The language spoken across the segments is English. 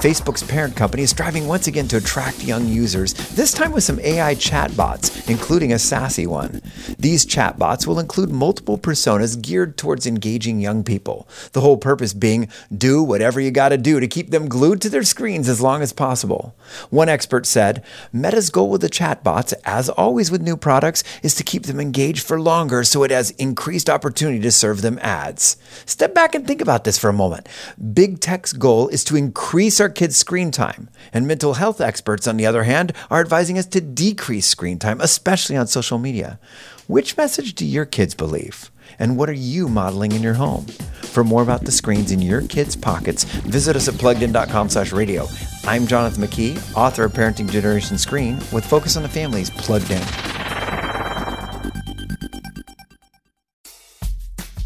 Facebook's parent company, is striving once again to attract young users, this time with some AI chatbots, including a sassy one. These chatbots will include multiple personas geared towards engaging young people. The whole purpose being do whatever you gotta do to keep them glued to their screens as long as possible. One expert said Meta's goal with the chatbots, as always with new products, is to keep them engaged for longer so it has increased opportunity to serve them ads. Step back and think about this for a moment. Big Tech's goal is to increase our kids' screen time, and mental health experts, on the other hand, are advising us to decrease screen time, especially on social media. Which message do your kids believe? And what are you modeling in your home? For more about the screens in your kids' pockets, visit us at pluggedin.com slash radio. I'm Jonathan McKee, author of Parenting Generation Screen, with Focus on the Family's Plugged In.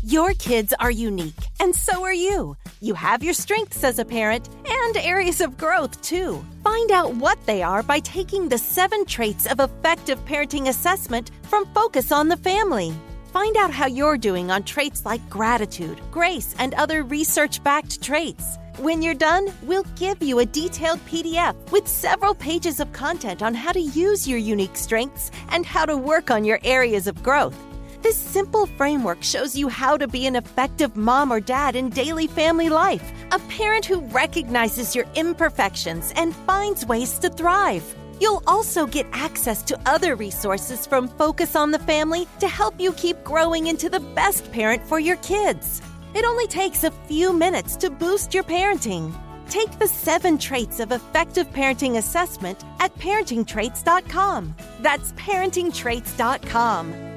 Your kids are unique, and so are you. You have your strengths as a parent and areas of growth, too. Find out what they are by taking the seven traits of effective parenting assessment from Focus on the Family. Find out how you're doing on traits like gratitude, grace, and other research backed traits. When you're done, we'll give you a detailed PDF with several pages of content on how to use your unique strengths and how to work on your areas of growth. This simple framework shows you how to be an effective mom or dad in daily family life, a parent who recognizes your imperfections and finds ways to thrive. You'll also get access to other resources from Focus on the Family to help you keep growing into the best parent for your kids. It only takes a few minutes to boost your parenting. Take the seven traits of effective parenting assessment at parentingtraits.com. That's parentingtraits.com.